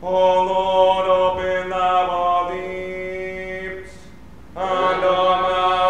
O Lord, open our lips, and our mouth.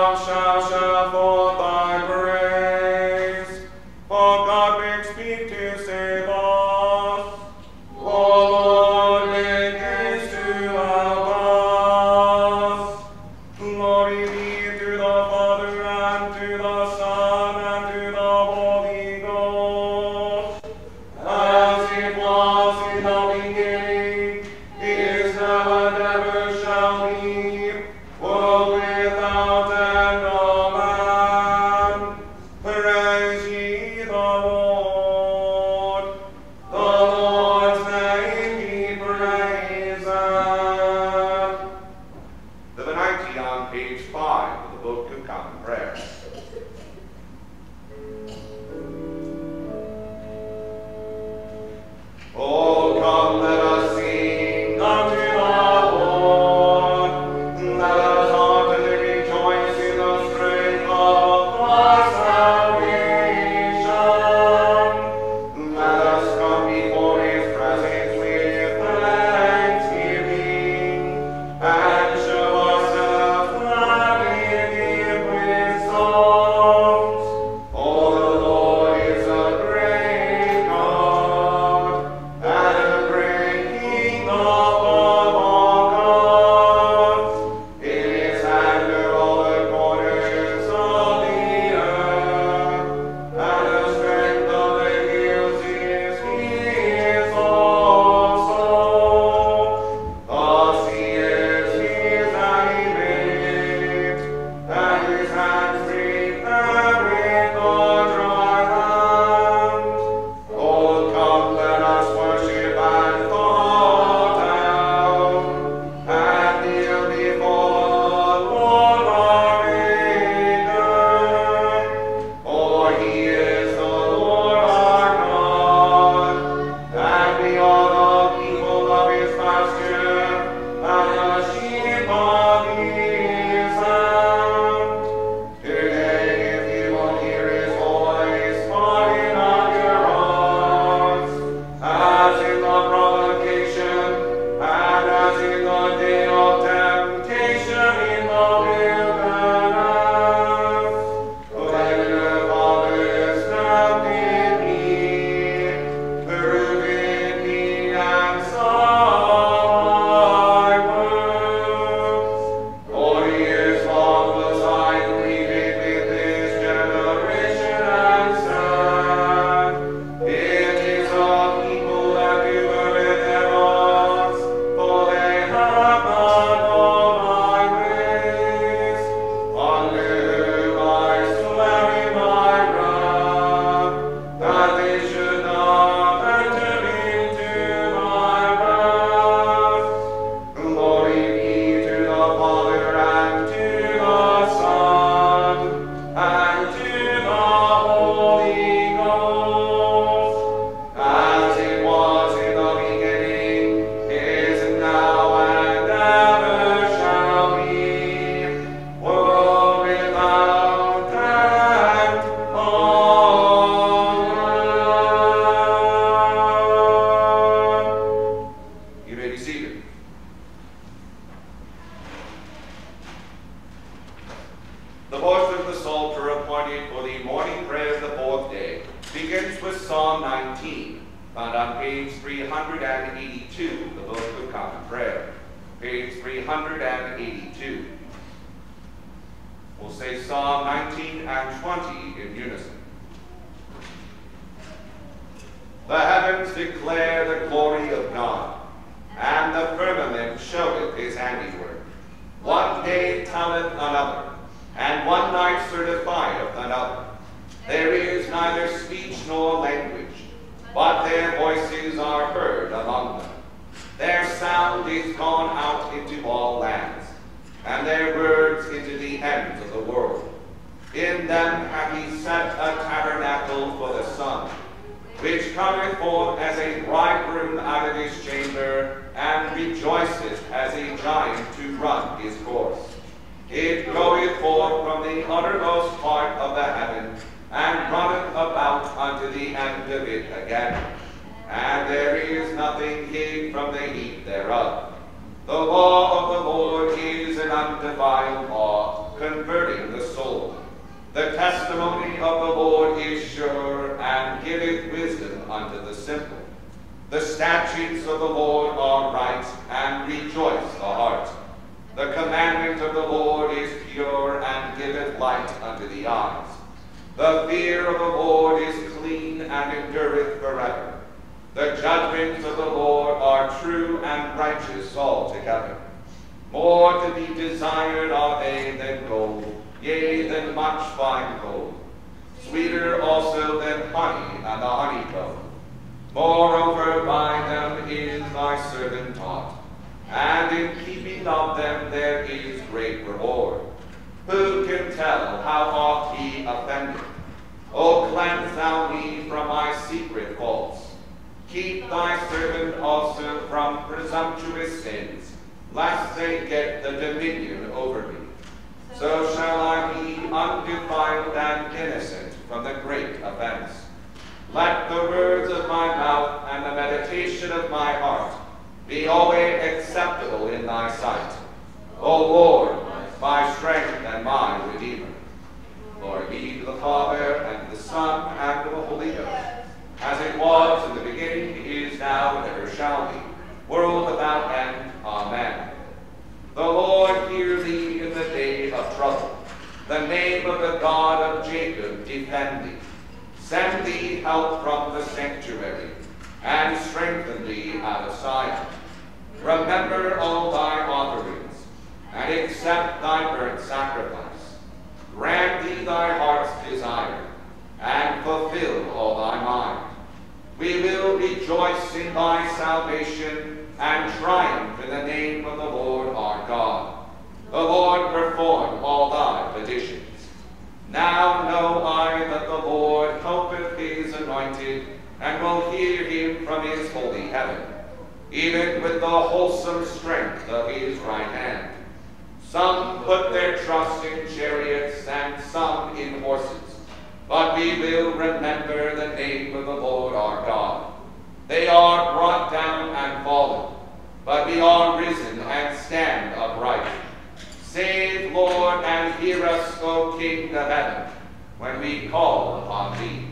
Lord, hear us, O King of heaven, when we call upon thee.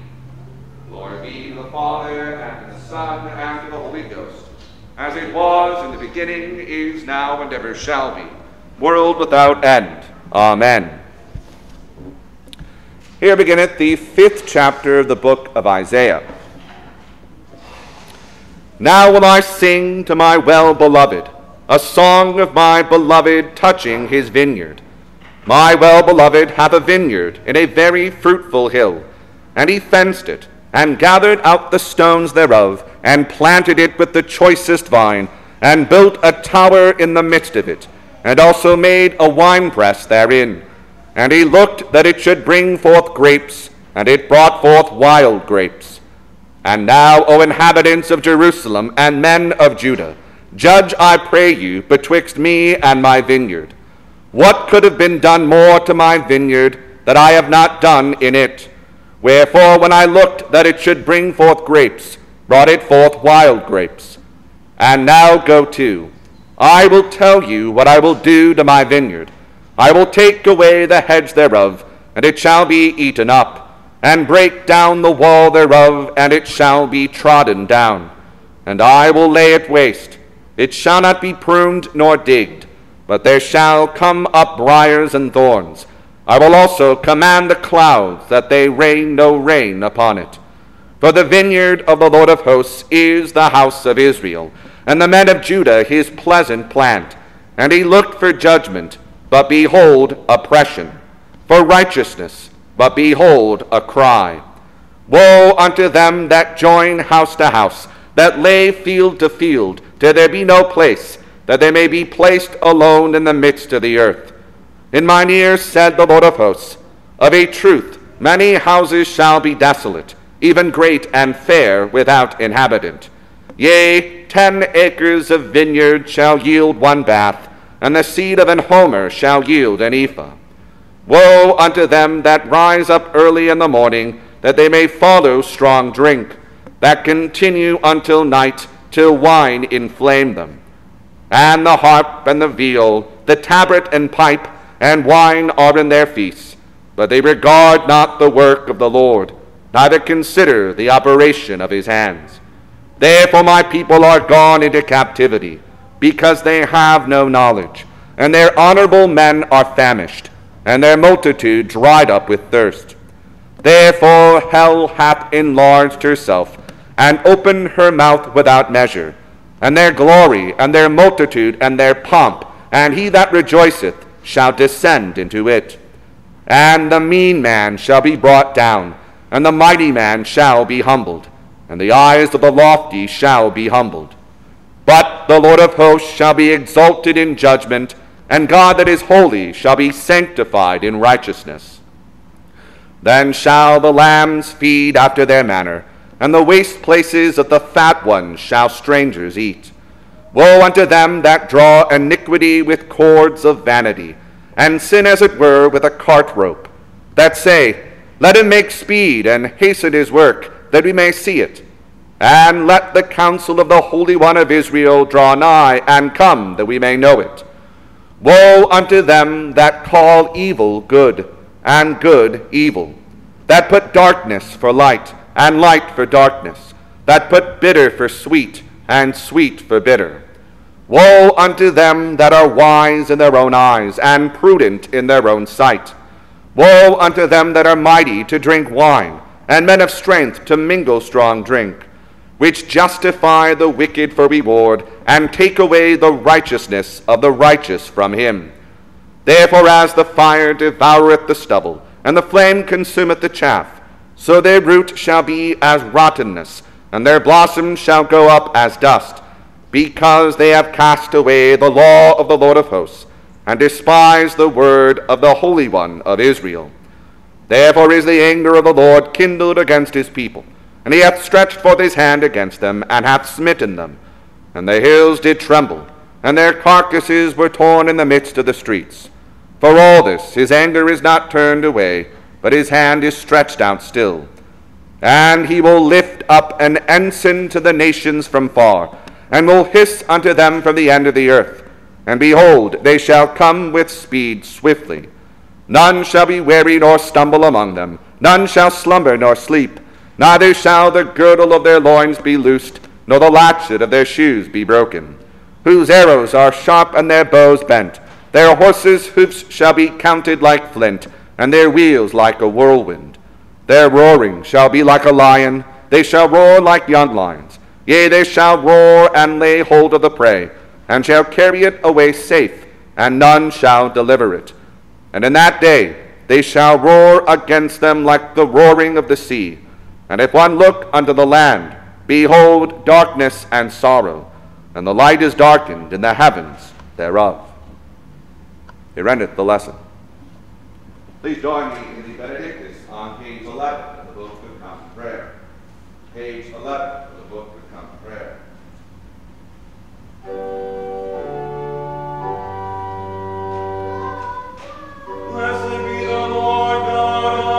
Glory be the Father, and the Son, and the Holy Ghost, as it was in the beginning, is now, and ever shall be, world without end. Amen. Here beginneth the fifth chapter of the book of Isaiah. Now will I sing to my well beloved a song of my beloved touching his vineyard. My well beloved hath a vineyard in a very fruitful hill, and he fenced it, and gathered out the stones thereof, and planted it with the choicest vine, and built a tower in the midst of it, and also made a winepress therein. And he looked that it should bring forth grapes, and it brought forth wild grapes. And now, O inhabitants of Jerusalem and men of Judah, judge, I pray you, betwixt me and my vineyard. What could have been done more to my vineyard that I have not done in it? Wherefore, when I looked that it should bring forth grapes, brought it forth wild grapes. And now go to. I will tell you what I will do to my vineyard. I will take away the hedge thereof, and it shall be eaten up, and break down the wall thereof, and it shall be trodden down. And I will lay it waste. It shall not be pruned nor digged, but there shall come up briers and thorns. I will also command the clouds that they rain no rain upon it. For the vineyard of the Lord of hosts is the house of Israel, and the men of Judah his pleasant plant. And he looked for judgment, but behold, oppression, for righteousness, but behold, a cry. Woe unto them that join house to house, that lay field to field, till there be no place, that they may be placed alone in the midst of the earth. In mine ears said the Lord of hosts, Of a truth, many houses shall be desolate, even great and fair, without inhabitant. Yea, ten acres of vineyard shall yield one bath, and the seed of an homer shall yield an ephah. Woe unto them that rise up early in the morning, that they may follow strong drink, that continue until night, till wine inflame them. And the harp and the viol, the tabret and pipe, and wine are in their feasts, but they regard not the work of the Lord, neither consider the operation of his hands. Therefore my people are gone into captivity, because they have no knowledge, and their honorable men are famished, and their multitude dried up with thirst. Therefore hell hath enlarged herself, and opened her mouth without measure, and their glory, and their multitude, and their pomp, and he that rejoiceth shall descend into it. And the mean man shall be brought down, and the mighty man shall be humbled, and the eyes of the lofty shall be humbled. But the Lord of hosts shall be exalted in judgment, and God that is holy shall be sanctified in righteousness. Then shall the lambs feed after their manner, and the waste places of the fat ones shall strangers eat. Woe unto them that draw iniquity with cords of vanity, and sin as it were with a cart rope, that say, Let him make speed and hasten his work, that we may see it. And let the counsel of the Holy One of Israel draw nigh, and come, that we may know it. Woe unto them that call evil good, and good evil, that put darkness for light, and light for darkness, that put bitter for sweet, and sweet for bitter. Woe unto them that are wise in their own eyes, and prudent in their own sight. Woe unto them that are mighty to drink wine, and men of strength to mingle strong drink, which justify the wicked for reward, and take away the righteousness of the righteous from him. Therefore, as the fire devoureth the stubble, and the flame consumeth the chaff, so their root shall be as rottenness, and their blossom shall go up as dust, because they have cast away the law of the Lord of hosts, and despised the word of the Holy One of Israel. Therefore is the anger of the Lord kindled against his people, and he hath stretched forth his hand against them, and hath smitten them. And the hills did tremble, and their carcasses were torn in the midst of the streets. For all this his anger is not turned away, but his hand is stretched out still. And he will lift up an ensign to the nations from far, and will hiss unto them from the end of the earth. And behold, they shall come with speed swiftly. None shall be weary nor stumble among them, none shall slumber nor sleep, neither shall the girdle of their loins be loosed, nor the latchet of their shoes be broken. Whose arrows are sharp and their bows bent. Their horses' hoofs shall be counted like flint, and their wheels like a whirlwind. Their roaring shall be like a lion, they shall roar like young lions. Yea, they shall roar and lay hold of the prey, and shall carry it away safe, and none shall deliver it. And in that day they shall roar against them like the roaring of the sea. And if one look unto the land, behold darkness and sorrow, and the light is darkened in the heavens thereof. Here endeth the lesson. Please join me in the Benedictus on page 11 of the Book of Common Prayer. Page 11 of the Book of Common Prayer. Blessed be the Lord God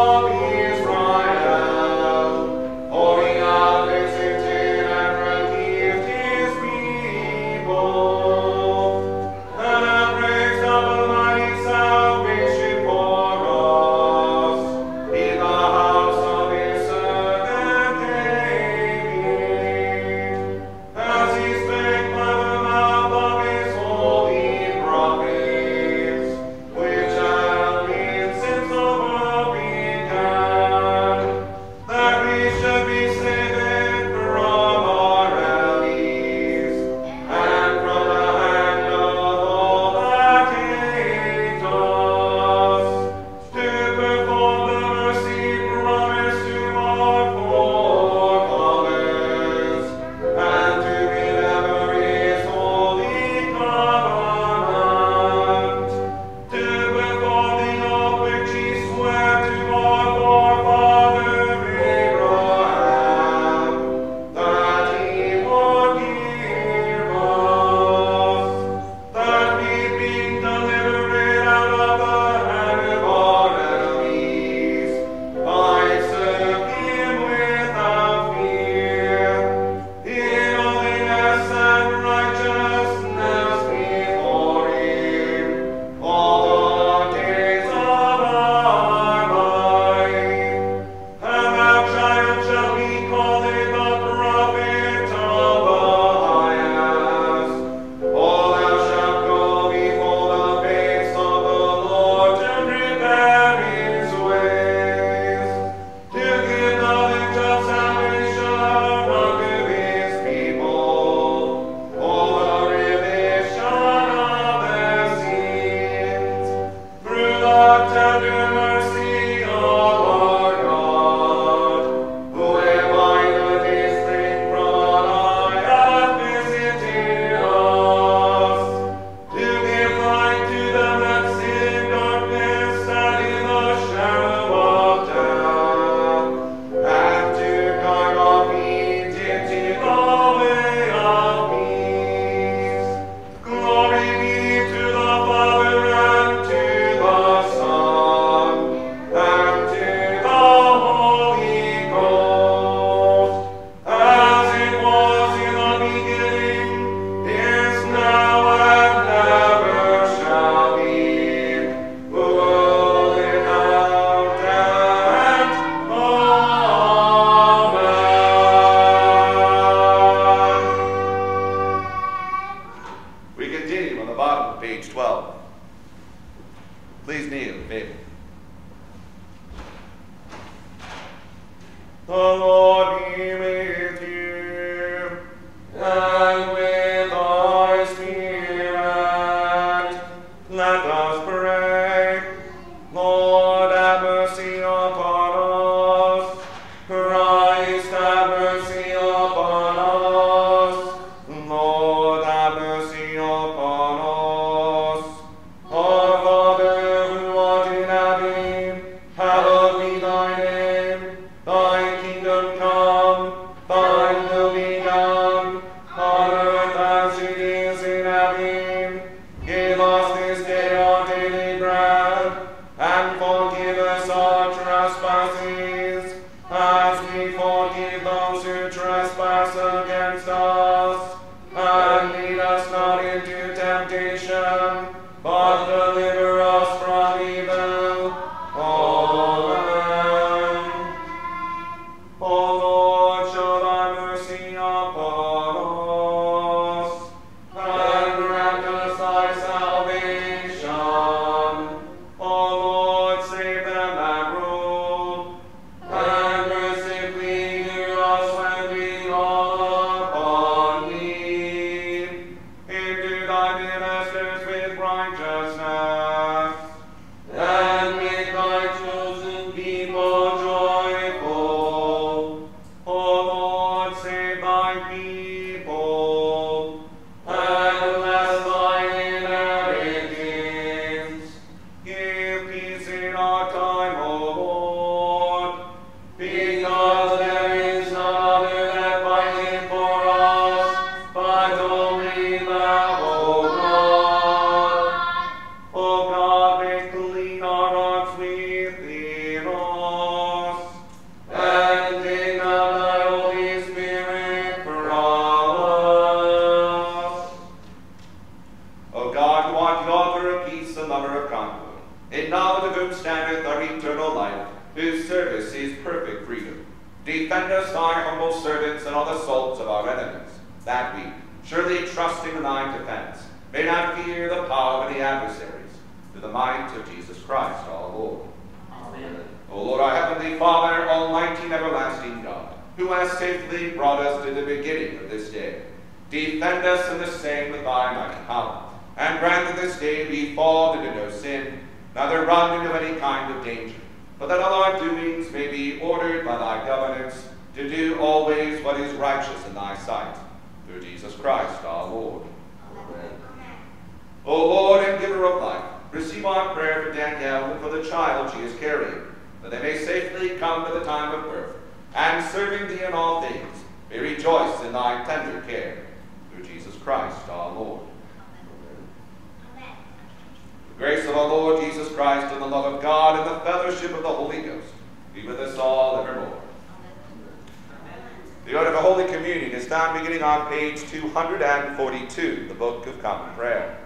242, the Book of Common Prayer.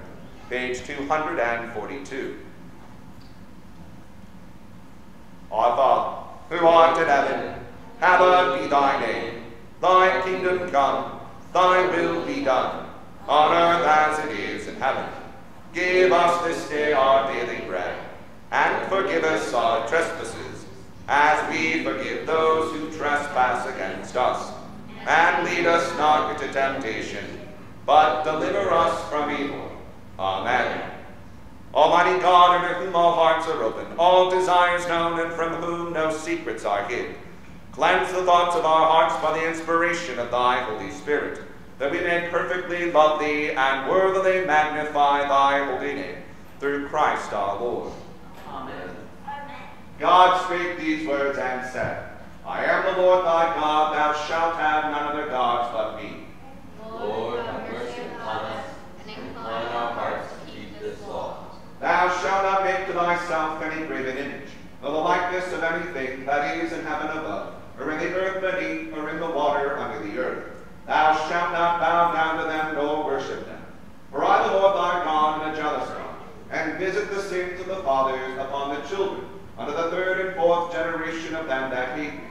Page 242. Our Father, who art in heaven, hallowed be thy name. Thy kingdom come, thy will be done, on earth as it is in heaven. Give us this day our daily bread, and forgive us our trespasses, as we forgive those who trespass against us. And lead us not into temptation, but deliver us from evil. Amen. Almighty God, under whom all hearts are open, all desires known, and from whom no secrets are hid, cleanse the thoughts of our hearts by the inspiration of thy Holy Spirit, that we may perfectly love thee and worthily magnify thy holy name, through Christ our Lord. Amen. God spake these words and said, I am the Lord thy God, thou shalt have none other gods but me. Lord, have mercy upon us, and incline our hearts to keep this law. Thou shalt not make to thyself any graven image, nor the likeness of anything that is in heaven above, or in the earth beneath, or in the water under the earth. Thou shalt not bow down to them, nor worship them. For I, the Lord thy God, am a jealous God, and visit the sins of the fathers upon the children, unto the third and fourth generation of them that hate me,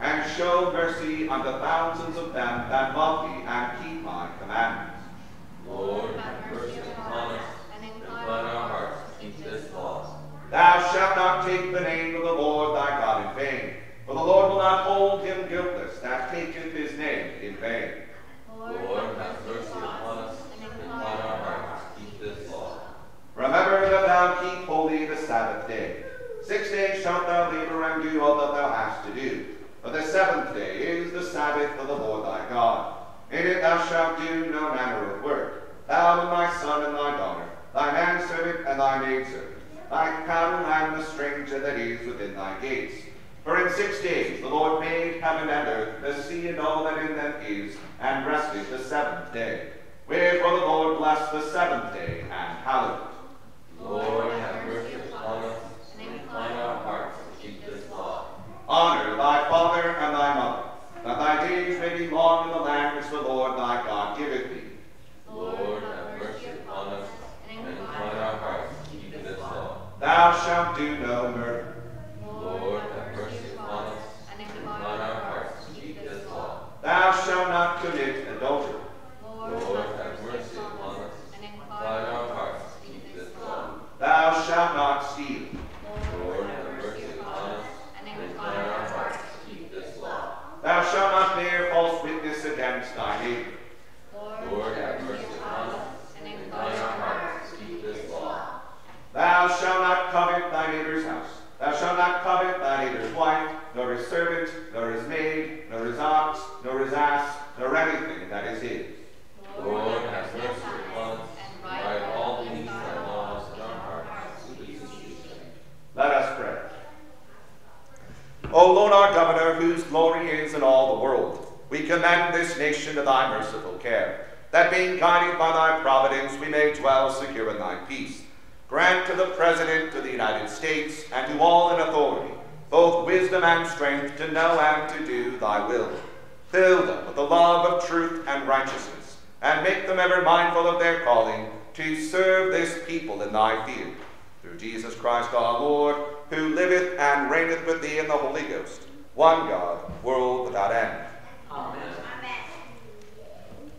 and show mercy unto thousands of them that love thee and keep my commandments. Lord, have mercy upon us, and incline our hearts to keep this law. Thou shalt not take the name of the Lord thy God in vain, for the Lord will not hold him guiltless that taketh his name in vain. Lord, have mercy upon us, and incline our hearts to keep this law. Remember that thou keep holy the Sabbath day. Six days shalt thou labor and do all that thou hast to do. The seventh day is the Sabbath of the Lord thy God. In it thou shalt do no manner of work, thou and thy son and thy daughter, thy manservant and thy maidservant, thy cattle and the stranger that is within thy gates. For in six days the Lord made heaven and earth, the sea and all that in them is, and rested the seventh day. Wherefore the Lord blessed the seventh day and hallowed it. Lord, have mercy upon us, and incline our hearts to keep this law. Honor thy father and thy mother, that thy days may be long in the land which the Lord thy God giveth thee. Lord, have mercy upon us, and incline our hearts to keep this law. Thou shalt do no murder. Lord, have mercy upon us, and incline our hearts to keep this law. Thou shalt not commit adultery. Lord, have mercy upon us, and incline our hearts to keep this law. Thou shalt not steal. Lord, have mercy upon us, and incline our hearts to keep this law. Thou shalt not bear false witness against thy neighbor. Lord, have mercy upon us, and incline our hearts to keep this law. Thou shalt not covet thy neighbor's house. Thou shalt not covet thy neighbor's wife, nor his servant, nor his maid, nor his ox, nor his ass, nor anything that is his. Lord, have mercy upon us, and write all these thy laws in our hearts, so we can keep. Let us pray. O Lord our Governor, whose glory is in all the world, we commend this nation to thy merciful care, that being guided by thy providence we may dwell secure in thy peace. Grant to the President of the United States and to all in authority both wisdom and strength to know and to do thy will. Fill them with the love of truth and righteousness, and make them ever mindful of their calling to serve this people in thy fear. Through Jesus Christ our Lord, who liveth and reigneth with thee in the Holy Ghost, one God, world without end. Amen.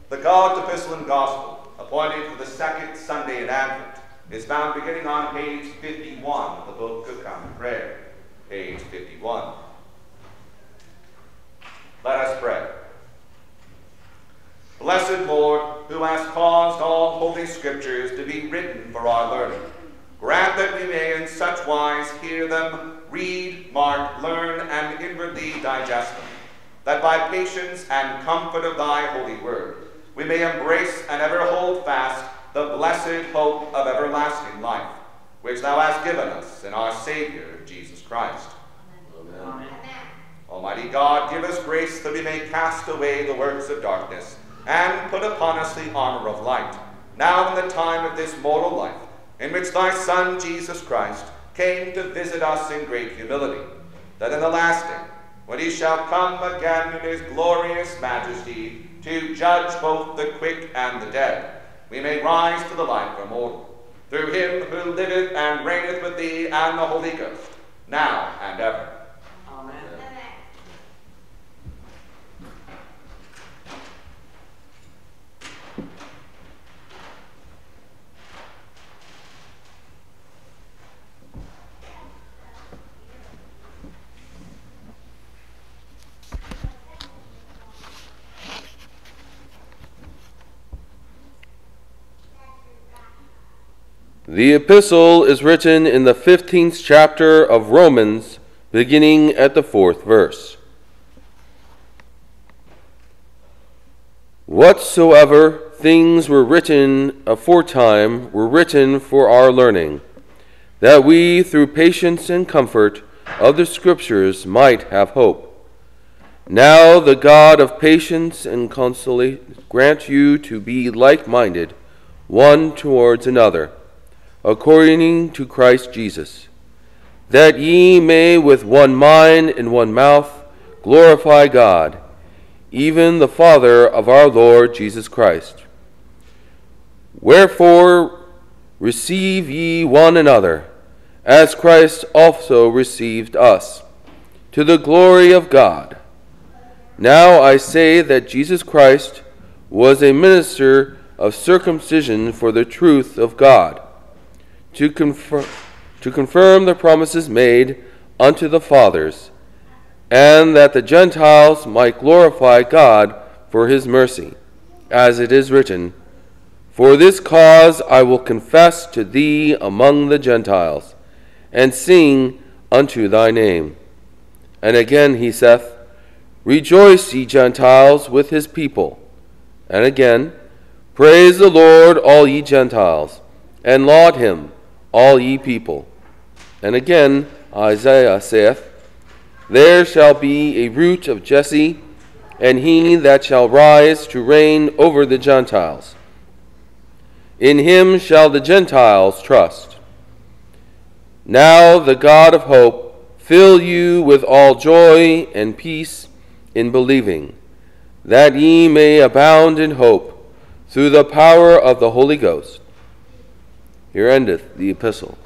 The God's Epistle and Gospel, appointed for the second Sunday in Advent, is found beginning on page 51 of the Book of Common Prayer. Page 51. Let us pray. Blessed Lord, who hast caused all holy scriptures to be written for our learning, grant that we may in such wise hear them, read, mark, learn, and inwardly digest them, that by patience and comfort of thy holy word we may embrace and ever hold fast the blessed hope of everlasting life, which thou hast given us in our Savior, Jesus Christ. Amen. Almighty God, give us grace that we may cast away the works of darkness and put upon us the armor of light, now in the time of this mortal life, in which thy Son, Jesus Christ, came to visit us in great humility, that in the last day, when he shall come again in his glorious majesty to judge both the quick and the dead, we may rise to the life immortal. Through him who liveth and reigneth with thee and the Holy Ghost, now and ever. Amen. The epistle is written in the 15th chapter of Romans, beginning at the fourth verse. Whatsoever things were written aforetime were written for our learning, that we, through patience and comfort of the Scriptures, might have hope. Now the God of patience and consolation grant you to be like minded, one towards another according to Christ Jesus, that ye may with one mind and one mouth glorify God, even the Father of our Lord Jesus Christ. Wherefore receive ye one another, as Christ also received us, to the glory of God. Now I say that Jesus Christ was a minister of circumcision for the truth of God to, confer- to confirm the promises made unto the fathers, and that the Gentiles might glorify God for his mercy, as it is written, For this cause I will confess to thee among the Gentiles, and sing unto thy name. And again he saith, Rejoice, ye Gentiles, with his people. And again, Praise the Lord, all ye Gentiles, and laud him, all ye people. And again, Isaiah saith, There shall be a root of Jesse, and he that shall rise to reign over the Gentiles. In him shall the Gentiles trust. Now the God of hope fill you with all joy and peace in believing, that ye may abound in hope through the power of the Holy Ghost. Here endeth the epistle.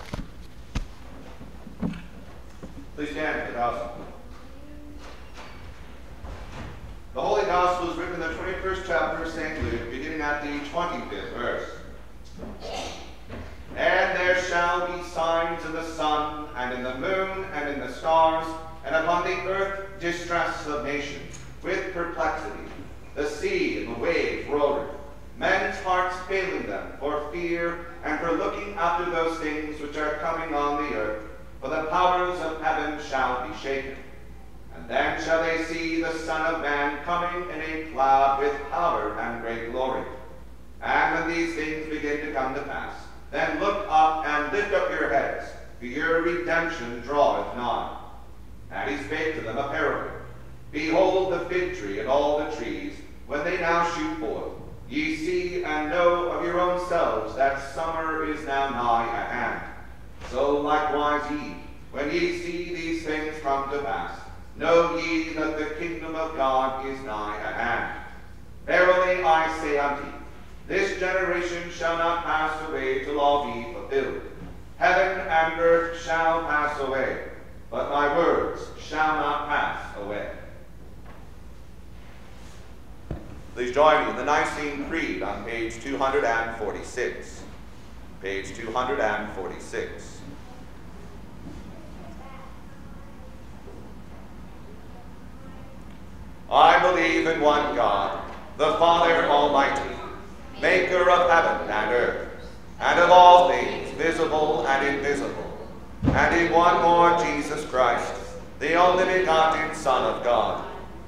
Please stand for the gospel. The Holy Gospel is written in the 21st chapter of St. Luke, beginning at the 25th verse. And there shall be signs in the sun, and in the moon, and in the stars, and upon the earth distress of nations, with perplexity. The sea and the waves roaring, men's hearts failing them for fear and for looking after those things which are coming on the earth, for the powers of heaven shall be shaken. And then shall they see the Son of Man coming in a cloud with power and great glory. And when these things begin to come to pass, then look up and lift up your heads, for your redemption draweth nigh. And he spake to them a parable. Behold the fig tree and all the trees, when they now shoot forth. Ye see and know of your own selves that summer is now nigh at hand. So likewise ye, when ye see these things come to pass, know ye that the kingdom of God is nigh at hand. Verily I say unto you, this generation shall not pass away till all be fulfilled. Heaven and earth shall pass away, but my words shall not pass away. Please join me in the Nicene Creed on page 246. Page 246. I believe in one God, the Father Almighty, maker of heaven and earth, and of all things visible and invisible, and in one more Jesus Christ, the only begotten Son of God,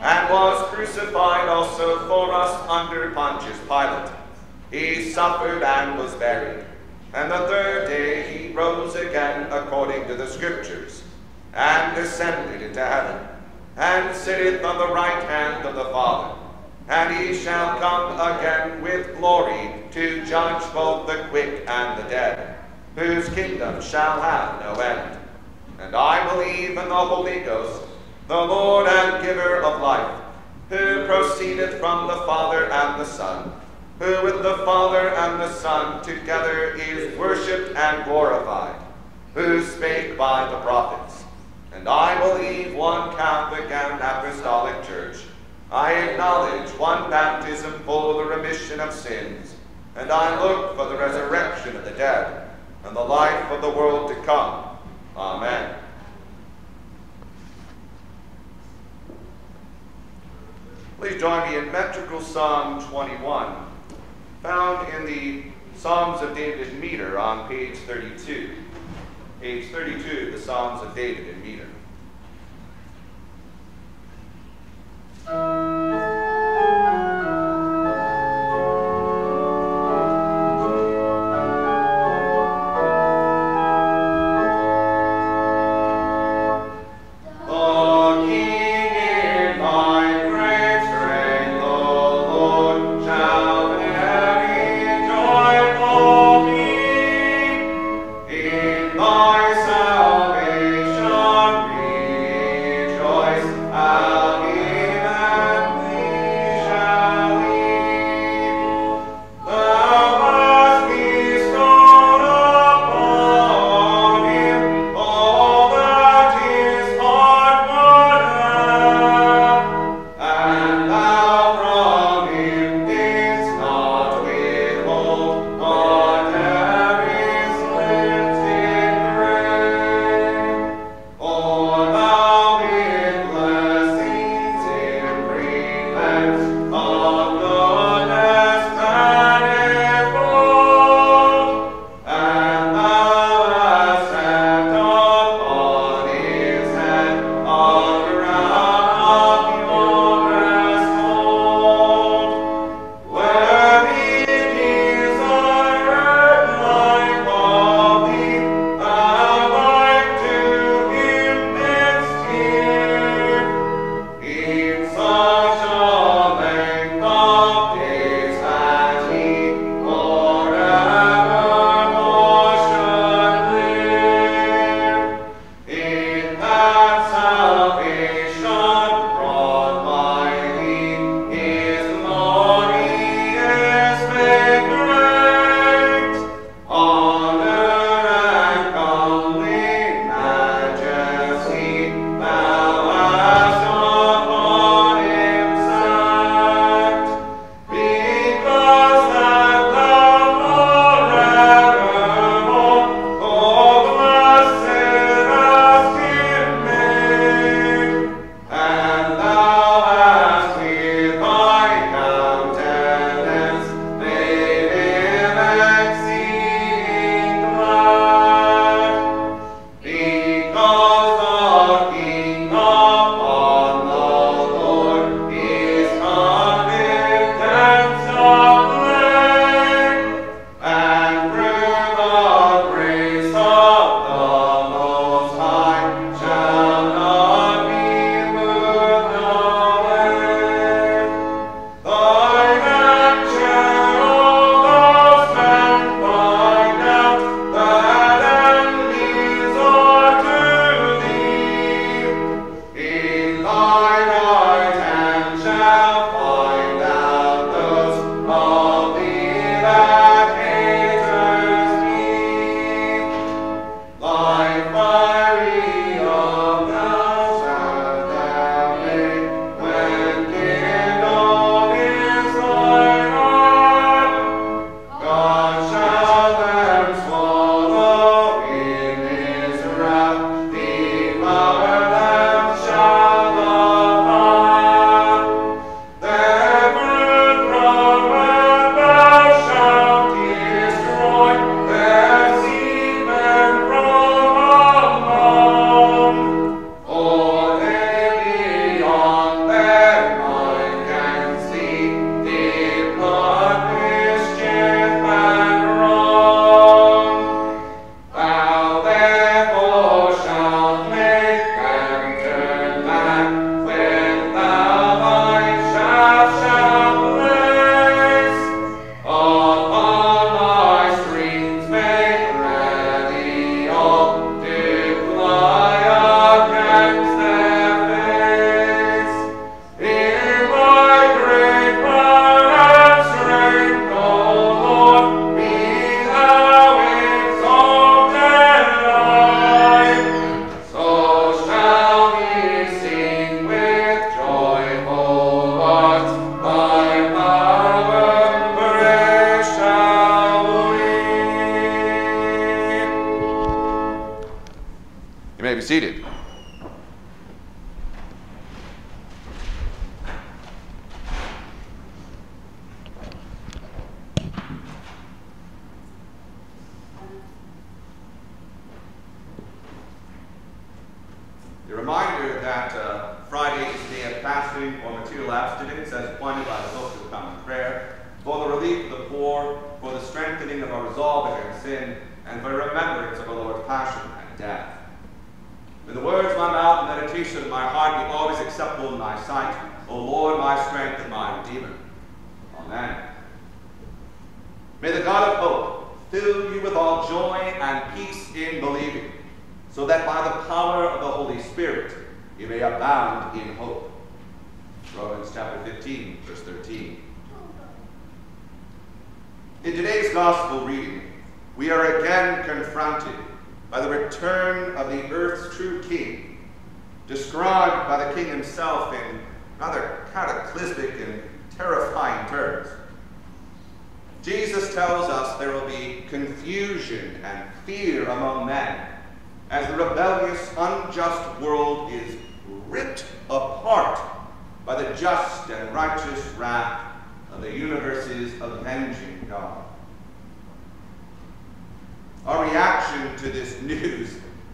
and was crucified also for us under Pontius Pilate. He suffered and was buried, and the third day he rose again according to the Scriptures, and descended into heaven and sitteth on the right hand of the Father. And he shall come again with glory to judge both the quick and the dead, whose kingdom shall have no end. And I believe in the Holy Ghost, the Lord and giver of life, who proceedeth from the Father and the Son, who with the Father and the Son together is worshipped and glorified, who spake by the prophets. And I believe one Catholic and Apostolic Church. I acknowledge one baptism for the remission of sins. And I look for the resurrection of the dead and the life of the world to come. Amen. Please join me in metrical Psalm 21, found in the Psalms of David in meter on page 32 page 32, the Psalms of David in meter.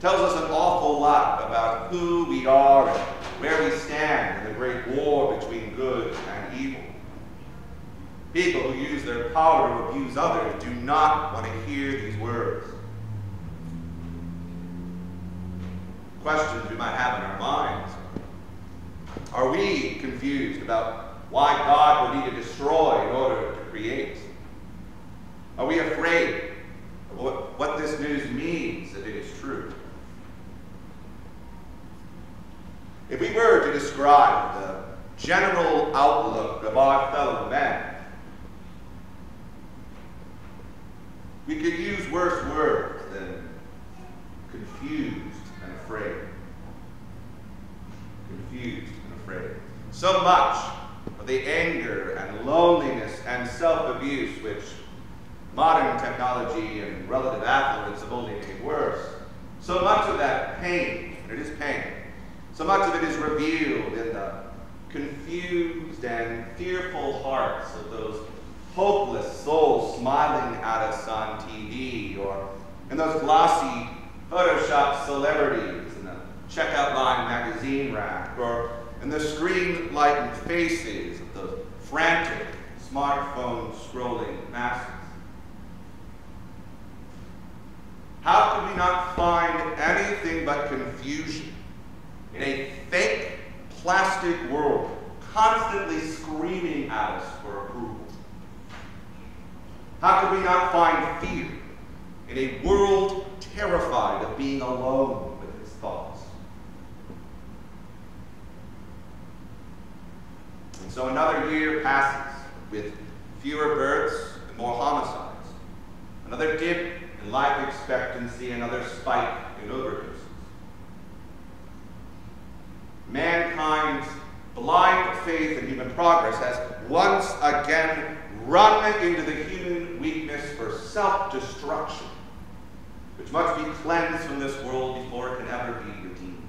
Tells us an awful lot about who we are and where we stand in the great war between good and evil. People who use their power to abuse others do not want to hear these words. Questions we might have in our minds. Are we confused about why God would need to destroy in order to create? Are we afraid of what, what this news means if it is true? If we were to describe the general outlook of our fellow men, we could use worse words than confused and afraid. Confused and afraid. So much of the anger and loneliness and self abuse which modern technology and relative affluence have only made worse, so much of that pain, and it is pain, so much of it is revealed in the confused and fearful hearts of those hopeless souls smiling at us on TV or in those glossy Photoshop celebrities in the checkout line magazine rack or in the screen lightened faces of those frantic smartphone scrolling masses. How could we not find anything but confusion in a fake plastic world constantly screaming at us for approval? How could we not find fear in a world terrified of being alone with its thoughts? And so another year passes with fewer births and more homicides. Another dip in life expectancy, another spike in overdoses. Mankind's blind faith in human progress has once again run into the human weakness for self destruction, which must be cleansed from this world before it can ever be redeemed.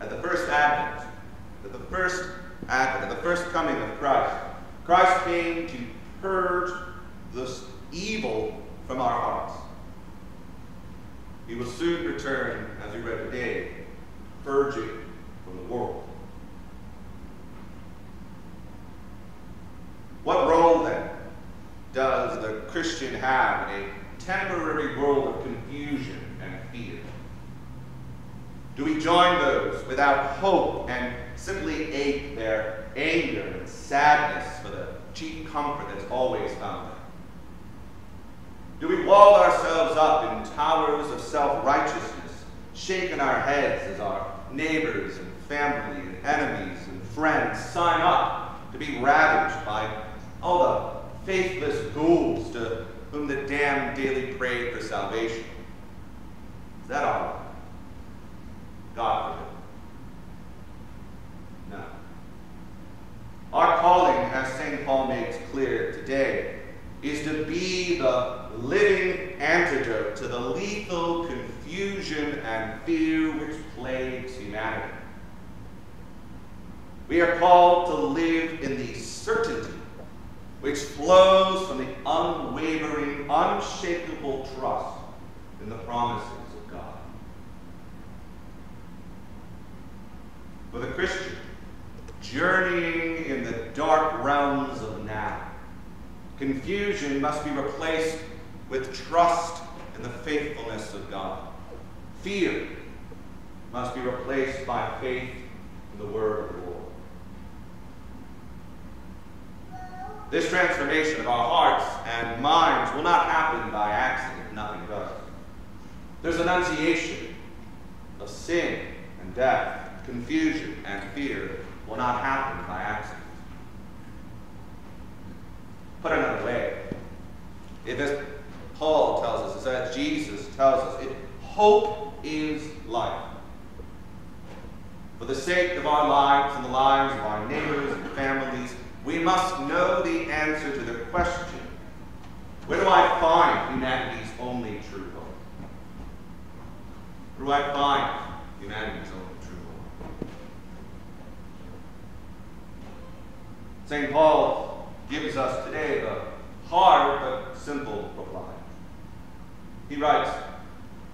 At the first advent, at the first advent, at the first coming of Christ, Christ came to purge this evil from our hearts. He will soon return, as we read today, purging from the world. What role then does the Christian have in a temporary world of confusion and fear? Do we join those without hope and simply ache their anger and sadness for the cheap comfort that's always found there? Do we wall ourselves up in towers of self righteousness, shaking our heads as our neighbors and family and enemies and friends sign up to be ravaged by all the faithless ghouls to whom the damned daily pray for salvation? Is that our God forbid. No. Our calling, as St. Paul makes clear today, is to be the living antidote to the lethal confusion and fear which plagues humanity. We are called to live in the certainty which flows from the unwavering, unshakable trust in the promises of God. For the Christian, journeying in the dark realms of now, confusion must be replaced with trust in the faithfulness of God. Fear must be replaced by faith in the word of the Lord. This transformation of our hearts and minds will not happen by accident, nothing does. There's annunciation of sin and death, confusion and fear will not happen by accident. Put another way, if as Paul tells us, as Jesus tells us, hope is life. For the sake of our lives and the lives of our neighbors and families, we must know the answer to the question where do I find humanity's only true hope? Where do I find humanity's only true hope? St. Paul gives us today the hard but simple reply. He writes,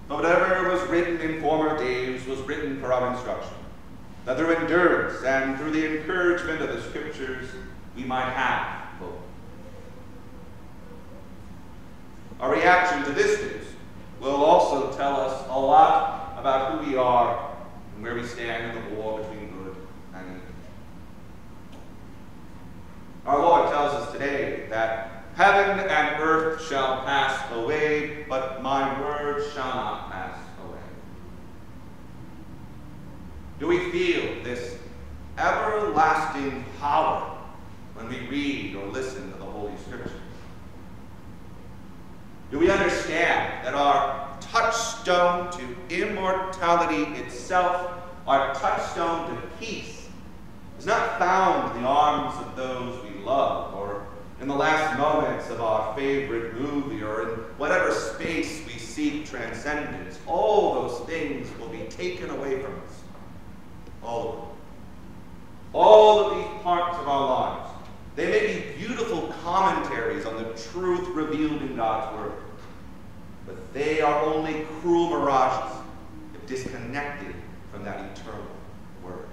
But whatever was written in former days was written for our instruction, that through endurance and through the encouragement of the Scriptures we might have hope. Our reaction to this news will also tell us a lot about who we are and where we stand in the war between good and evil. Our Lord tells us today that heaven and earth shall pass away, but my word shall not pass away. Do we feel this everlasting power when we read or listen to the Holy Scriptures? Do we understand that our touchstone to immortality itself, our touchstone to peace, is not found in the arms of those we love in the last moments of our favorite movie or in whatever space we seek transcendence? All those things will be taken away from us. All of them. All of these parts of our lives they may be beautiful commentaries on the truth revealed in God's Word, but they are only cruel mirages if disconnected from that eternal Word.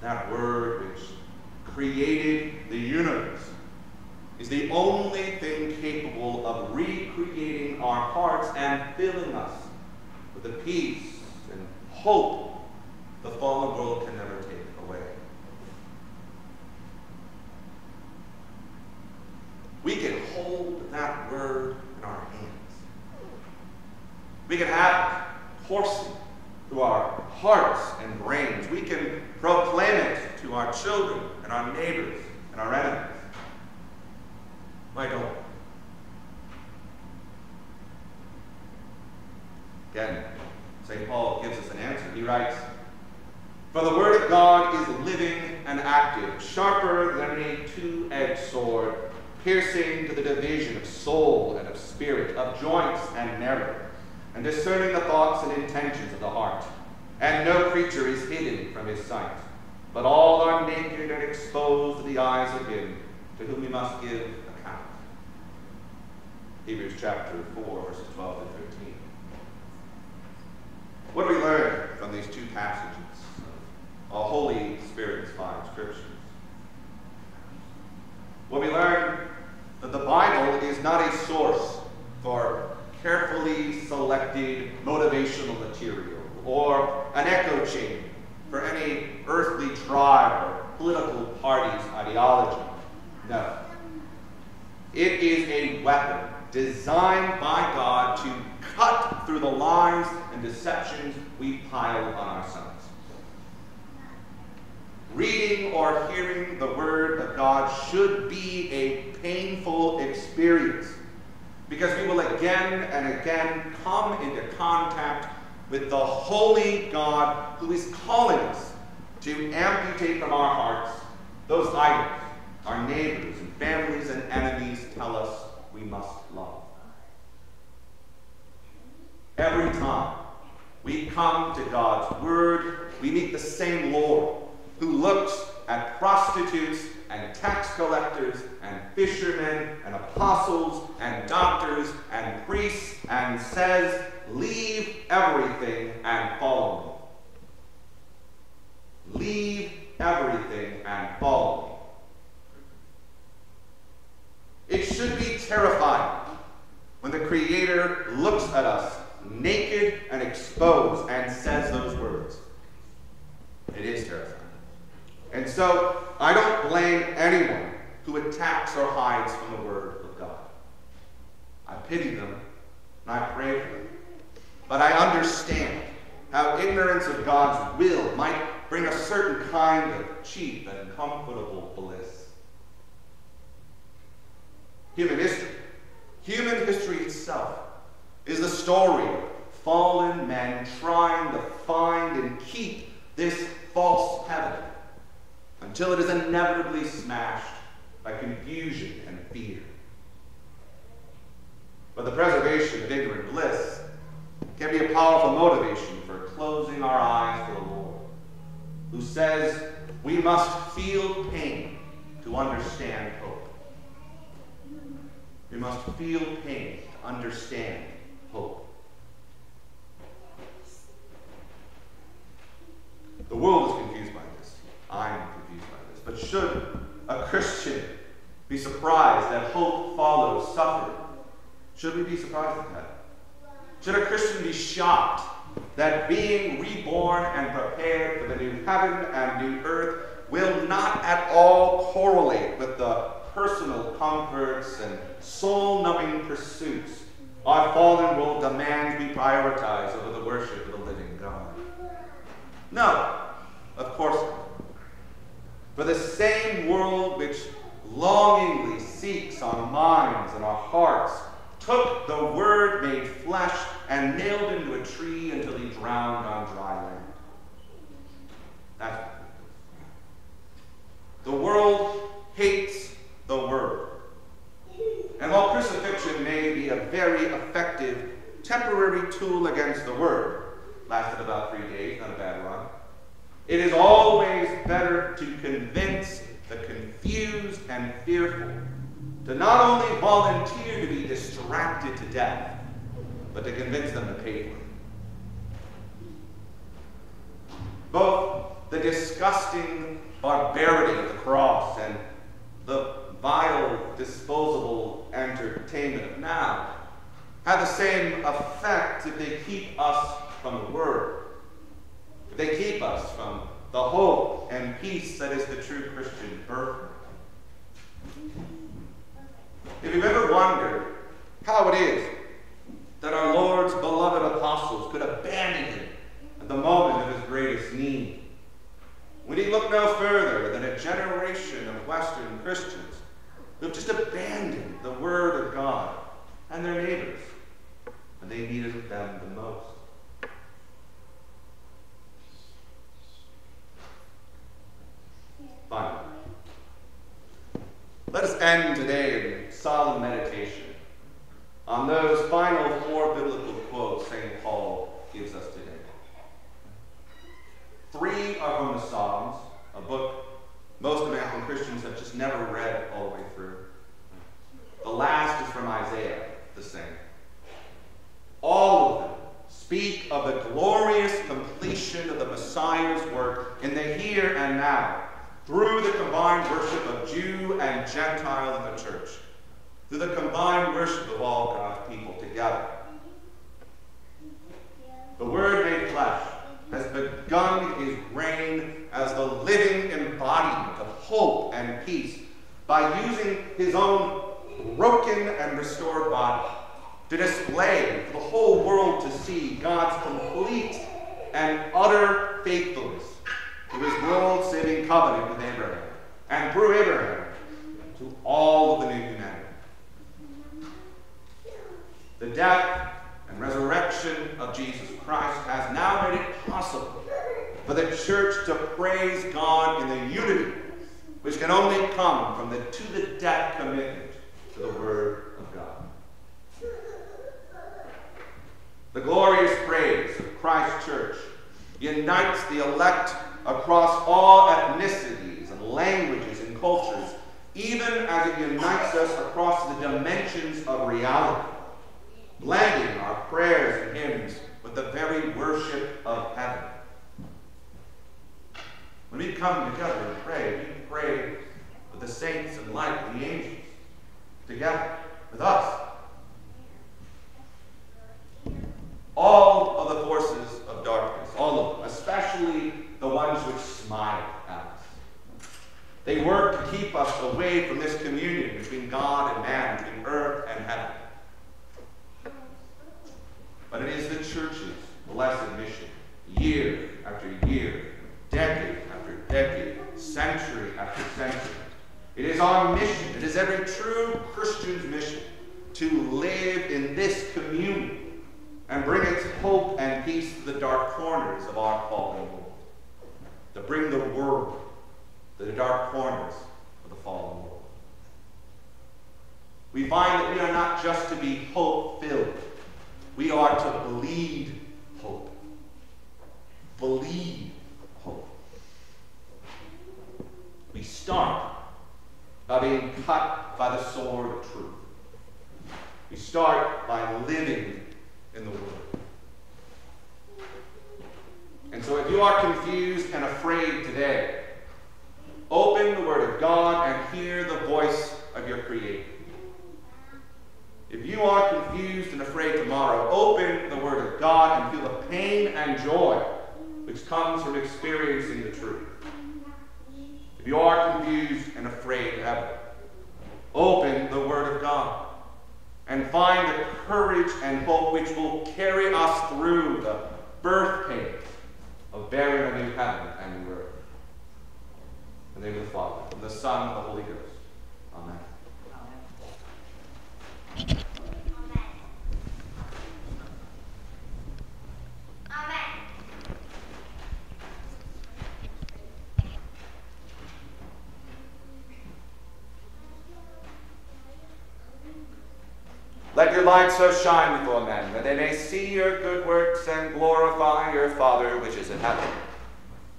That Word which created the universe is the only thing capable of recreating our hearts and filling us with the peace and hope the fallen world can never take away. We can hold that word in our hands. We can have it coursing through our hearts and brains. We can proclaim it to our children and our neighbors and our enemies. Why don't? Again, St. Paul gives us an answer. He writes, For the word of God is living and active, sharper than any two-edged sword, piercing to the division of soul and of spirit, of joints and marrow, and discerning the thoughts and intentions of the heart. And no creature is hidden from his sight, but all are naked and exposed to the eyes of him to whom we must give account. Hebrews chapter 4, verses 12 and 13. What do we learn from these two passages of our Holy Spirit-inspired scriptures? Well, we learn that the Bible is not a source for carefully selected motivational material or an echo chamber for any earthly tribe or political party's ideology. No. It is a weapon designed by God to cut through the lies and deceptions we pile on ourselves. Reading or hearing the Word of God should be a painful experience because we will again and again come into contact with the holy God who is calling us to amputate from our hearts those idols our neighbors and families and enemies tell us we must love. Every time we come to God's Word, we meet the same Lord who looks at prostitutes and tax collectors and fishermen and apostles and doctors and priests and says, Leave everything and follow me. Leave everything and follow me. It should be terrifying when the Creator looks at us naked and exposed and says those words. It is terrifying. And so I don't blame anyone who attacks or hides from the Word of God. I pity them and I pray for them. But I understand how ignorance of God's will might bring a certain kind of cheap and comfortable bliss. Human history, human history itself, is the story of fallen men trying to find and keep this false heaven until it is inevitably smashed by confusion and fear. But the preservation of ignorant bliss can be a powerful motivation for closing our eyes to the Lord, who says we must feel pain to understand hope. We must feel pain to understand hope. The world is confused by this. I'm confused by this. But should a Christian be surprised that hope follows suffering? Should we be surprised at that? Should a Christian be shocked that being reborn and prepared for the new heaven and new earth will not at all correlate with the personal comforts and soul numbing pursuits our fallen world demands be prioritized over the worship of the living God? No, of course not. For the same world which longingly seeks our minds and our hearts took the Word made flesh and nailed him to a tree until he drowned on dry land. That's the world hates the Word. And while crucifixion may be a very effective temporary tool against the Word, lasted about three days, not a bad one, it is always better to convince the confused and fearful to not only volunteer to be distracted to death, but to convince them to pay for it. Both the disgusting barbarity of the cross and the vile, disposable entertainment of now have the same effect if they keep us from the Word. If they keep us from the hope and peace that is the true Christian birthright. If you've ever wondered how it is that our Lord's beloved apostles could abandon him at the moment of his greatest need, we need look no further than a generation of Western Christians who have just abandoned the Word of God and their neighbors when they needed them the most. Finally, let us end today Um, on those final four biblical quotes St. Paul gives us today. Three are from the Psalms, a book most American Christians have just never read all the way through. The last is from Isaiah, the same. All of them speak of the glorious completion of the Messiah's work in the here and now through the combined worship of Jew and Gentile in the church, through the combined worship of all God's people together. The Word made flesh has begun his reign as the living embodiment of hope and peace by using his own broken and restored body to display for the whole world to see God's complete and utter faithfulness to his world saving covenant with Abraham, and through Abraham to all of the new humanity. The death and resurrection of Jesus Christ has now made it possible for the church to praise God in the unity which can only come from the to the death commitment to the Word of God. The glorious praise of Christ's church unites the elect across all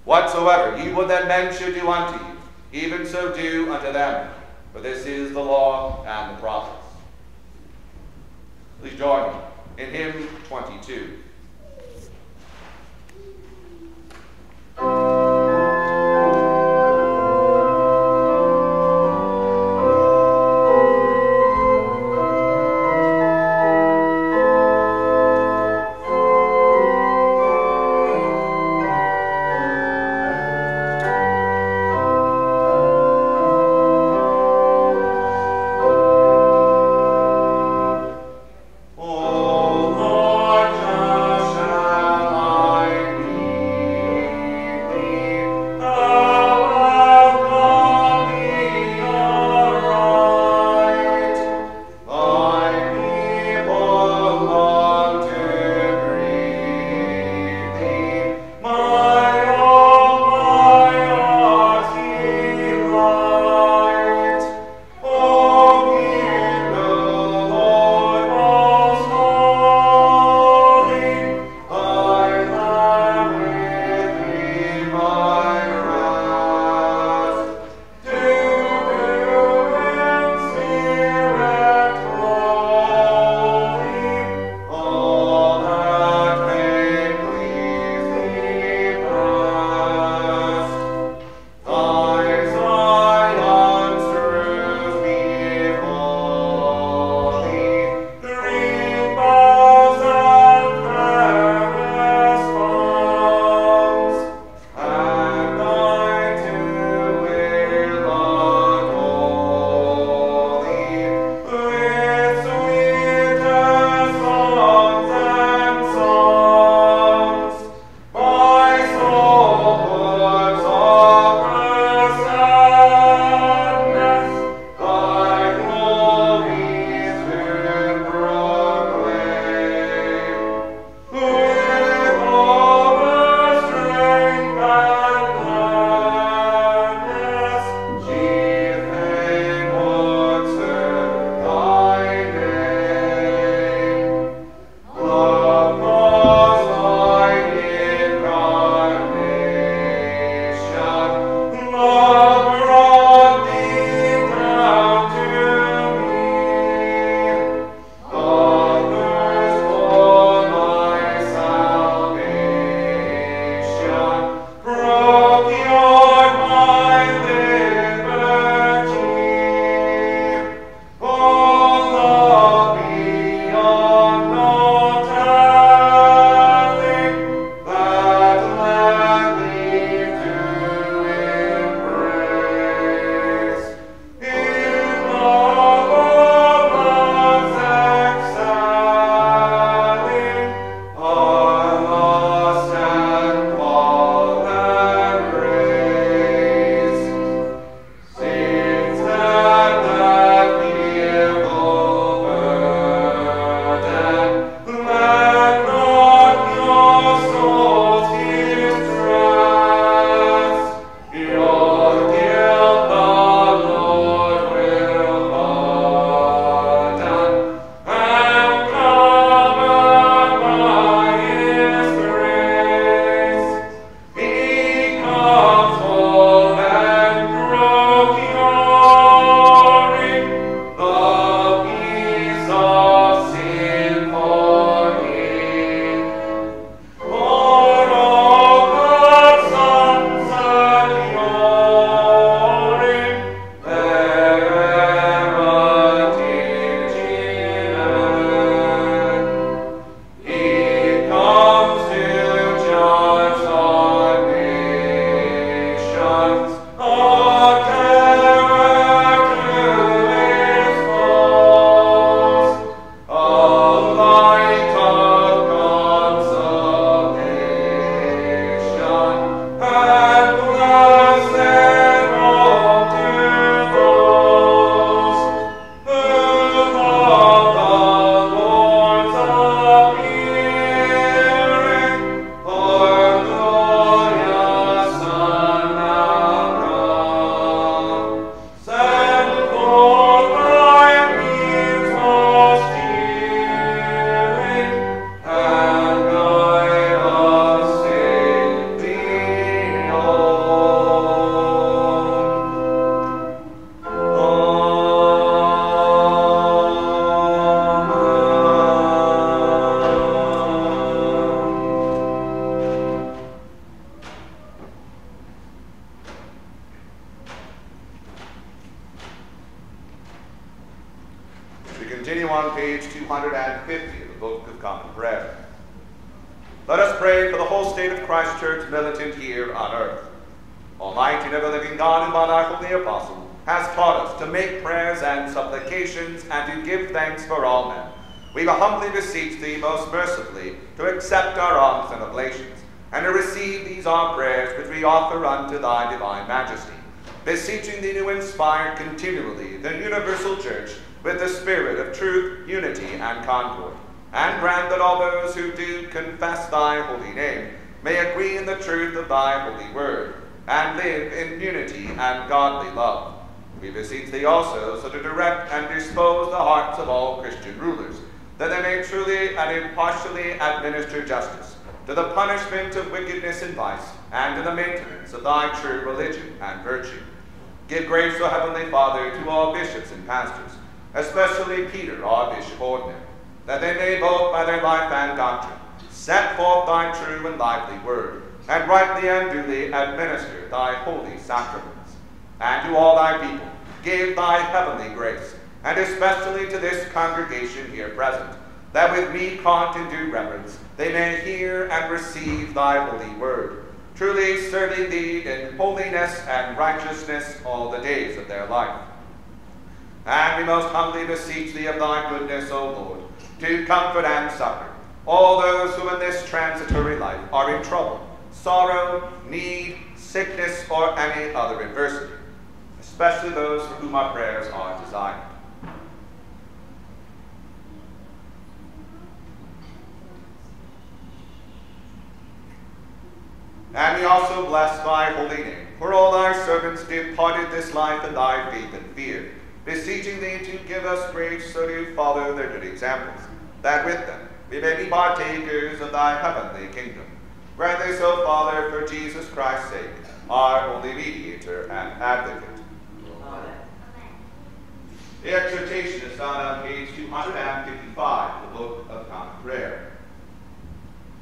Whatsoever ye would that men should do unto you, even so do unto them, for this is the law and the prophets. Please join me in hymn 22. Christ Church militant here on earth. Almighty and ever living God, who by of the apostle has taught us to make prayers and supplications and to give thanks for all men. We humbly beseech thee most mercifully to accept our alms and oblations, and to receive these our prayers which we offer unto thy divine majesty, beseeching thee to inspire continually the universal church with the spirit of truth, unity, and concord, and grant that all those who do confess thy holy name may agree in the truth of thy holy word, and live in unity and godly love. We beseech thee also so to direct and dispose the hearts of all Christian rulers, that they may truly and impartially administer justice to the punishment of wickedness and vice, and to the maintenance of thy true religion and virtue. Give grace, O Heavenly Father, to all bishops and pastors, especially Peter, our bishop ordinary, that they may both by their life and doctrine set forth thy true and lively word, and rightly and duly administer thy holy sacraments. And to all thy people give thy heavenly grace, and especially to this congregation here present, that with me caught in due reverence they may hear and receive thy holy word, truly serving thee in holiness and righteousness all the days of their life. And we most humbly beseech thee of thy goodness, O Lord, to comfort and succor all those who in this transitory life are in trouble, sorrow, need, sickness, or any other adversity, especially those for whom our prayers are desired. And we also bless thy holy name, for all thy servants departed this life in thy faith and fear, beseeching thee to give us grace so to follow their good examples, that with them we may be partakers of thy heavenly kingdom. Grant this, O Father, for Jesus Christ's sake, our only mediator and advocate. Amen. The exhortation is found on page 255 of the Book of Common Prayer.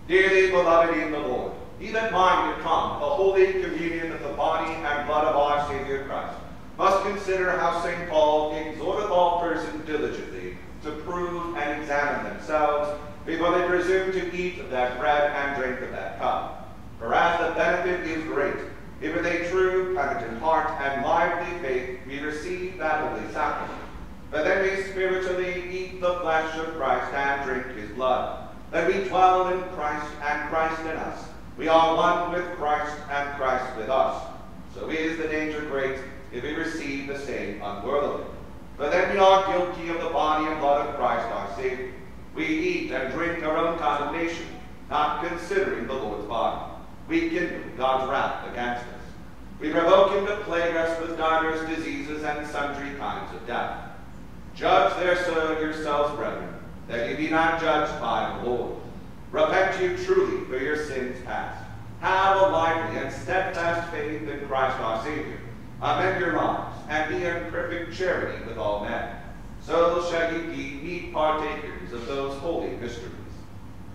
Dearly beloved in the Lord, even mine to come, the holy communion of the body and blood of our Savior Christ, must consider how St. Paul exhorteth all persons diligently to prove and examine themselves before they presume to eat of that bread and drink of that cup. For as the benefit is great, if with a true, penitent heart and lively faith we receive that holy sacrament, but then we spiritually eat the flesh of Christ and drink his blood, that we dwell in Christ and Christ in us. We are one with Christ and Christ with us. So is the danger great if we receive the same unworthily. For then we are guilty of the body and blood of Christ our Savior. We eat and drink our own condemnation, not considering the Lord's body. We kindle God's wrath against us. We provoke him to plague us with divers diseases and sundry kinds of death. Judge therefore yourselves, brethren, that ye be not judged by the Lord. Repent you truly for your sins past. Have a lively and steadfast faith in Christ our Savior. Amend your lives, and be in perfect charity with all men. So shall ye be meet partakers of those holy mysteries.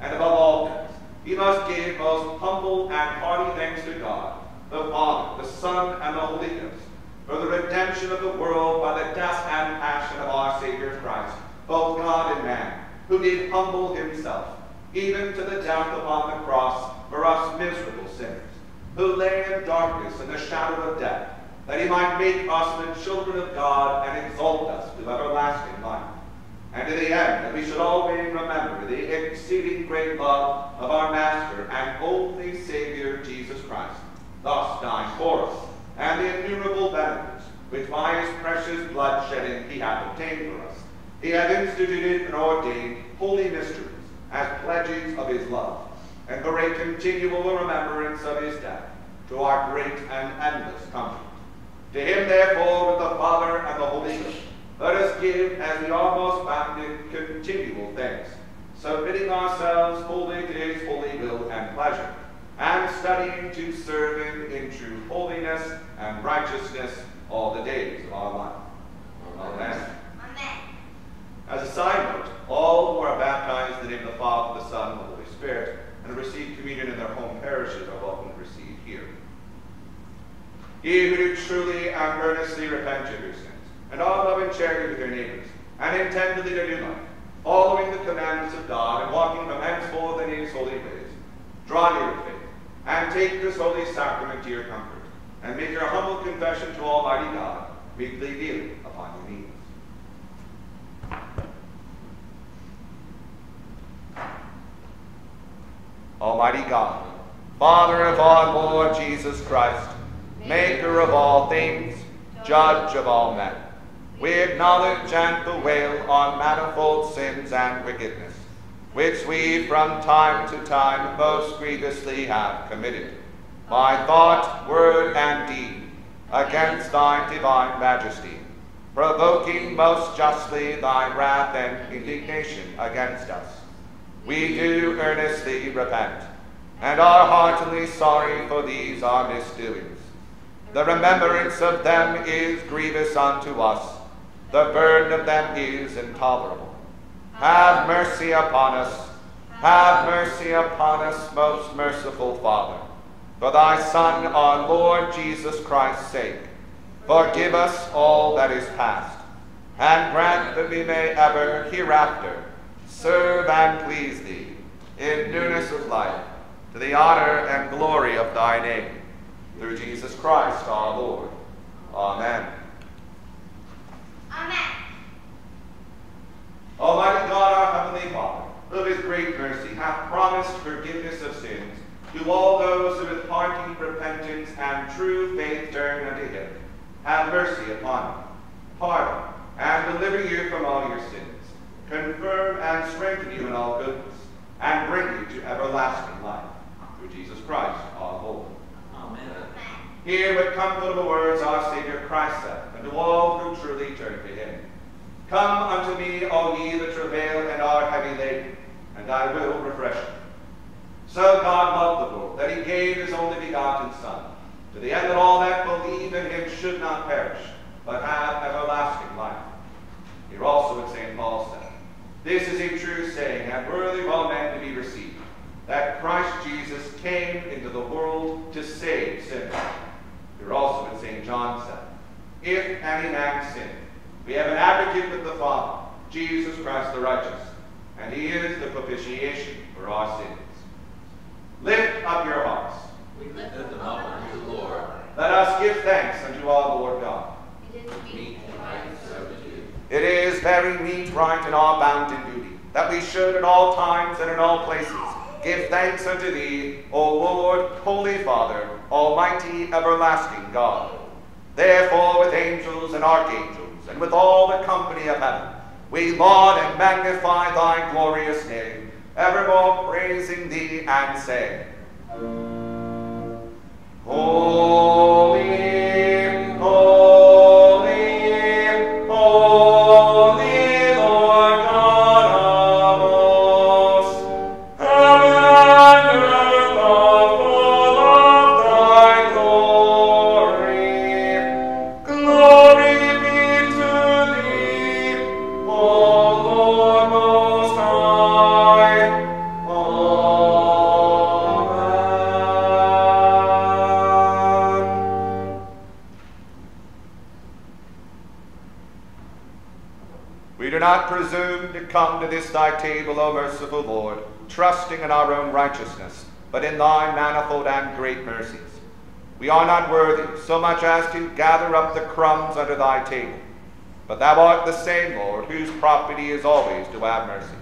And above all things, ye must give most humble and hearty thanks to God, the Father, the Son, and the Holy Ghost, for the redemption of the world by the death and passion of our Savior Christ, both God and man, who did humble himself, even to the death upon the cross for us miserable sinners, who lay in darkness and the shadow of death, that he might make us the children of God and exalt us to everlasting life. And to the end, that we should always remember the exceeding great love of our Master and only Savior, Jesus Christ, thus dying for us, and the innumerable benefits which by his precious blood shedding he hath obtained for us. He hath instituted and ordained holy mysteries as pledges of his love, and for a continual remembrance of his death, to our great and endless comfort. To him, therefore, with the Father and the Holy Ghost, let us give, as we are most bounded, continual thanks, submitting ourselves wholly to his holy will and pleasure, and studying to serve him in true holiness and righteousness all the days of our life. Amen. As a side note, all who are baptized in the name of the Father, the Son, and the Holy Spirit, and receive communion in their home parishes are welcome to receive. Ye who do truly and earnestly repent of your sins, and all love and charity with your neighbors, and intend to lead a new life, following the commandments of God and walking from henceforth in his holy ways. Draw near with faith, and take this holy sacrament to your comfort, and make your humble confession to Almighty God, weekly kneeling upon your knees. Almighty God, Father of our Lord Jesus Christ, maker of all things, judge of all men, we acknowledge and bewail our manifold sins and wickedness, which we from time to time most grievously have committed, by thought, word, and deed, against thy divine majesty, provoking most justly thy wrath and indignation against us. We do earnestly repent, and are heartily sorry for these our misdoings. The remembrance of them is grievous unto us, the burden of them is intolerable. Have mercy upon us, have mercy upon us, most merciful Father, for thy Son, our Lord Jesus Christ's sake. Forgive us all that is past, and grant that we may ever hereafter serve and please thee in newness of life, to the honor and glory of thy name, through Jesus Christ our Lord. Amen. Amen. Almighty God, our heavenly Father, who of his great mercy hath promised forgiveness of sins to all those who with hearty repentance and true faith turn unto him, have mercy upon you, pardon, and deliver you from all your sins, confirm and strengthen you in all goodness, and bring you to everlasting life, through Jesus Christ our Lord. Hear what comfortable words our Savior Christ said unto all who truly turn to him. Come unto me, all ye that travail and are heavy laden, and I will refresh you. So God loved the world, that he gave his only begotten Son, to the end that all that believe in him should not perish, but have everlasting life. Hear also what St. Paul said, This is a true saying, and worthy of all men to be received, that Christ Jesus came into the world to save sinners. Hear also what St. John said, If any man sin, we have an advocate with the Father, Jesus Christ the righteous, and he is the propitiation for our sins. Lift up your hearts. We lift them up unto the Lord. Let us give thanks unto our Lord God. It is Meet and right. It is very meet, right, and our bounden duty that we should at all times and in all places give thanks unto thee, O Lord, Holy Father, Almighty, everlasting God. Therefore, with angels and archangels, and with all the company of heaven, we laud and magnify thy glorious name, evermore praising thee and saying, Holy, holy, table, O merciful Lord, trusting in our own righteousness, but in thy manifold and great mercies. We are not worthy so much as to gather up the crumbs under thy table, but thou art the same, Lord, whose property is always to have mercy.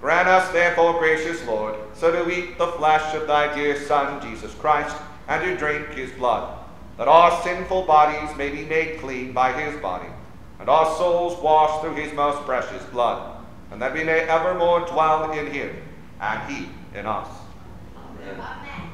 Grant us, therefore, gracious Lord, so to eat the flesh of thy dear Son, Jesus Christ, and to drink his blood, that our sinful bodies may be made clean by his body, and our souls washed through his most precious blood, that we may evermore dwell in him, and he in us. Amen. Amen.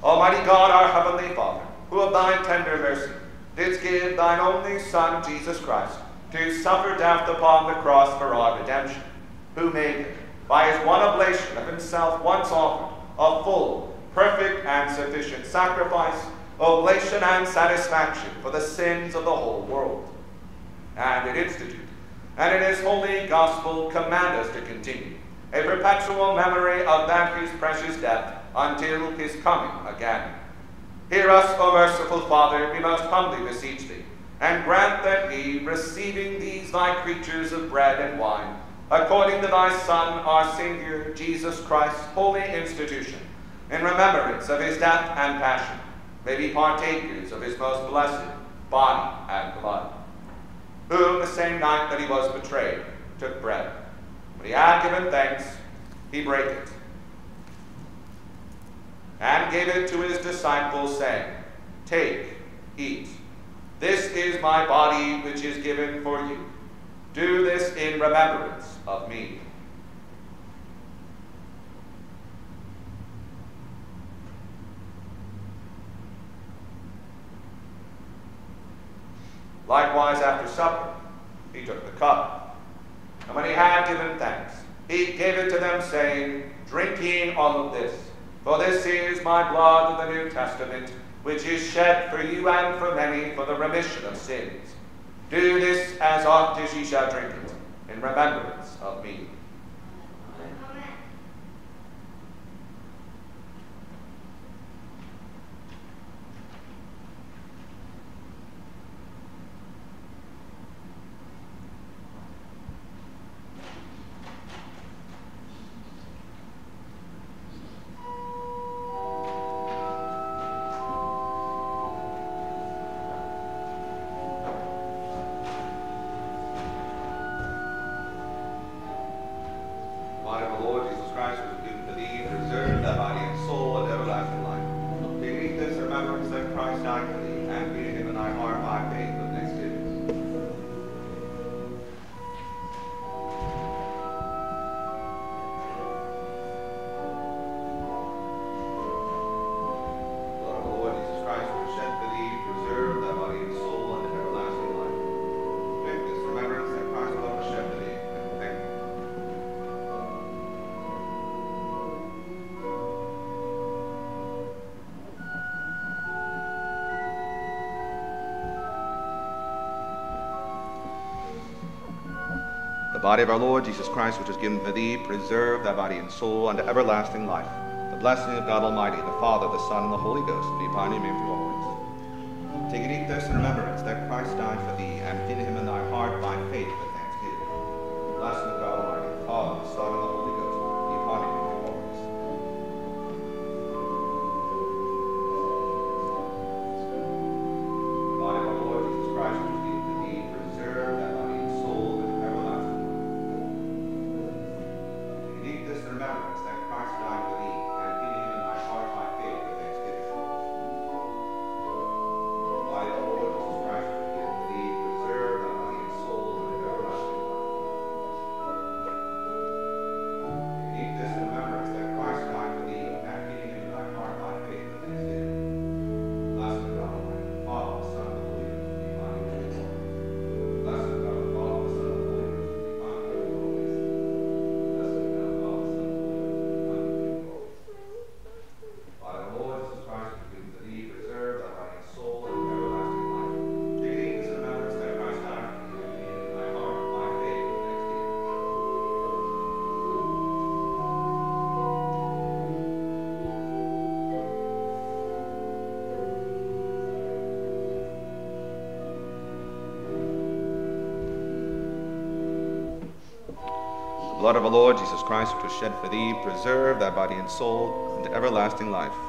Almighty God, our heavenly Father, who of thine tender mercy didst give thine only Son, Jesus Christ, to suffer death upon the cross for our redemption, who made him, by his one oblation of himself once offered, a full, perfect, and sufficient sacrifice, oblation and satisfaction for the sins of the whole world. And it institute, and in his holy gospel command us to continue, a perpetual memory of that his precious death until his coming again. Hear us, O merciful Father, we most humbly beseech thee, and grant that we, receiving these thy creatures of bread and wine, according to thy Son, our Savior, Jesus Christ's holy institution, in remembrance of his death and passion, may be partakers of his most blessed body and blood. Who, the same night that he was betrayed, took bread. When he had given thanks, he brake it, and gave it to his disciples, saying, Take, eat. This is my body which is given for you. Do this in remembrance of me. Likewise, after supper, he took the cup. And when he had given thanks, he gave it to them, saying, Drink ye all of this, for this is my blood of the New Testament, which is shed for you and for many for the remission of sins. Do this as oft as ye shall drink it, in remembrance of me. Body of our Lord Jesus Christ, which is given for thee, preserve thy body and soul unto everlasting life. The blessing of God Almighty, the Father, the Son, and the Holy Ghost be upon you and for always. Take and eat this in remembrance that Christ died for thee, and feed him in thy Blood of our Lord Jesus Christ, which was shed for thee, preserve thy body and soul unto everlasting life.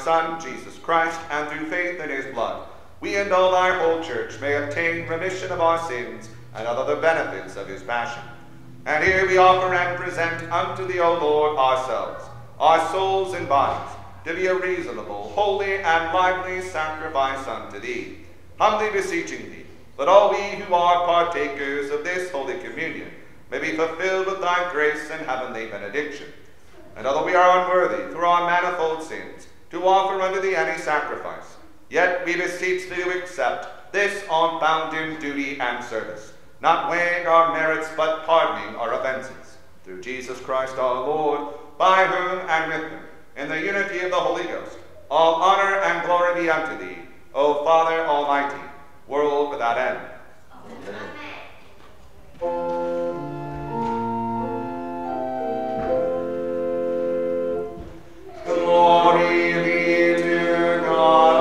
Son, Jesus Christ, and through faith in his blood, we and all thy whole church may obtain remission of our sins and of other benefits of his passion. And here we offer and present unto thee, O Lord, ourselves, our souls and bodies, to be a reasonable, holy, and lively sacrifice unto thee, humbly beseeching thee, that all we who are partakers of this holy communion may be fulfilled with thy grace and heavenly benediction. And although we are unworthy through our manifold sins, to offer unto thee any sacrifice. Yet we beseech thee to accept this on bounden duty and service, not weighing our merits, but pardoning our offences. Through Jesus Christ our Lord, by whom and with whom, in the unity of the Holy Ghost, all honor and glory be unto thee, O Father Almighty, world without end. Amen. Amen. Glory be to God.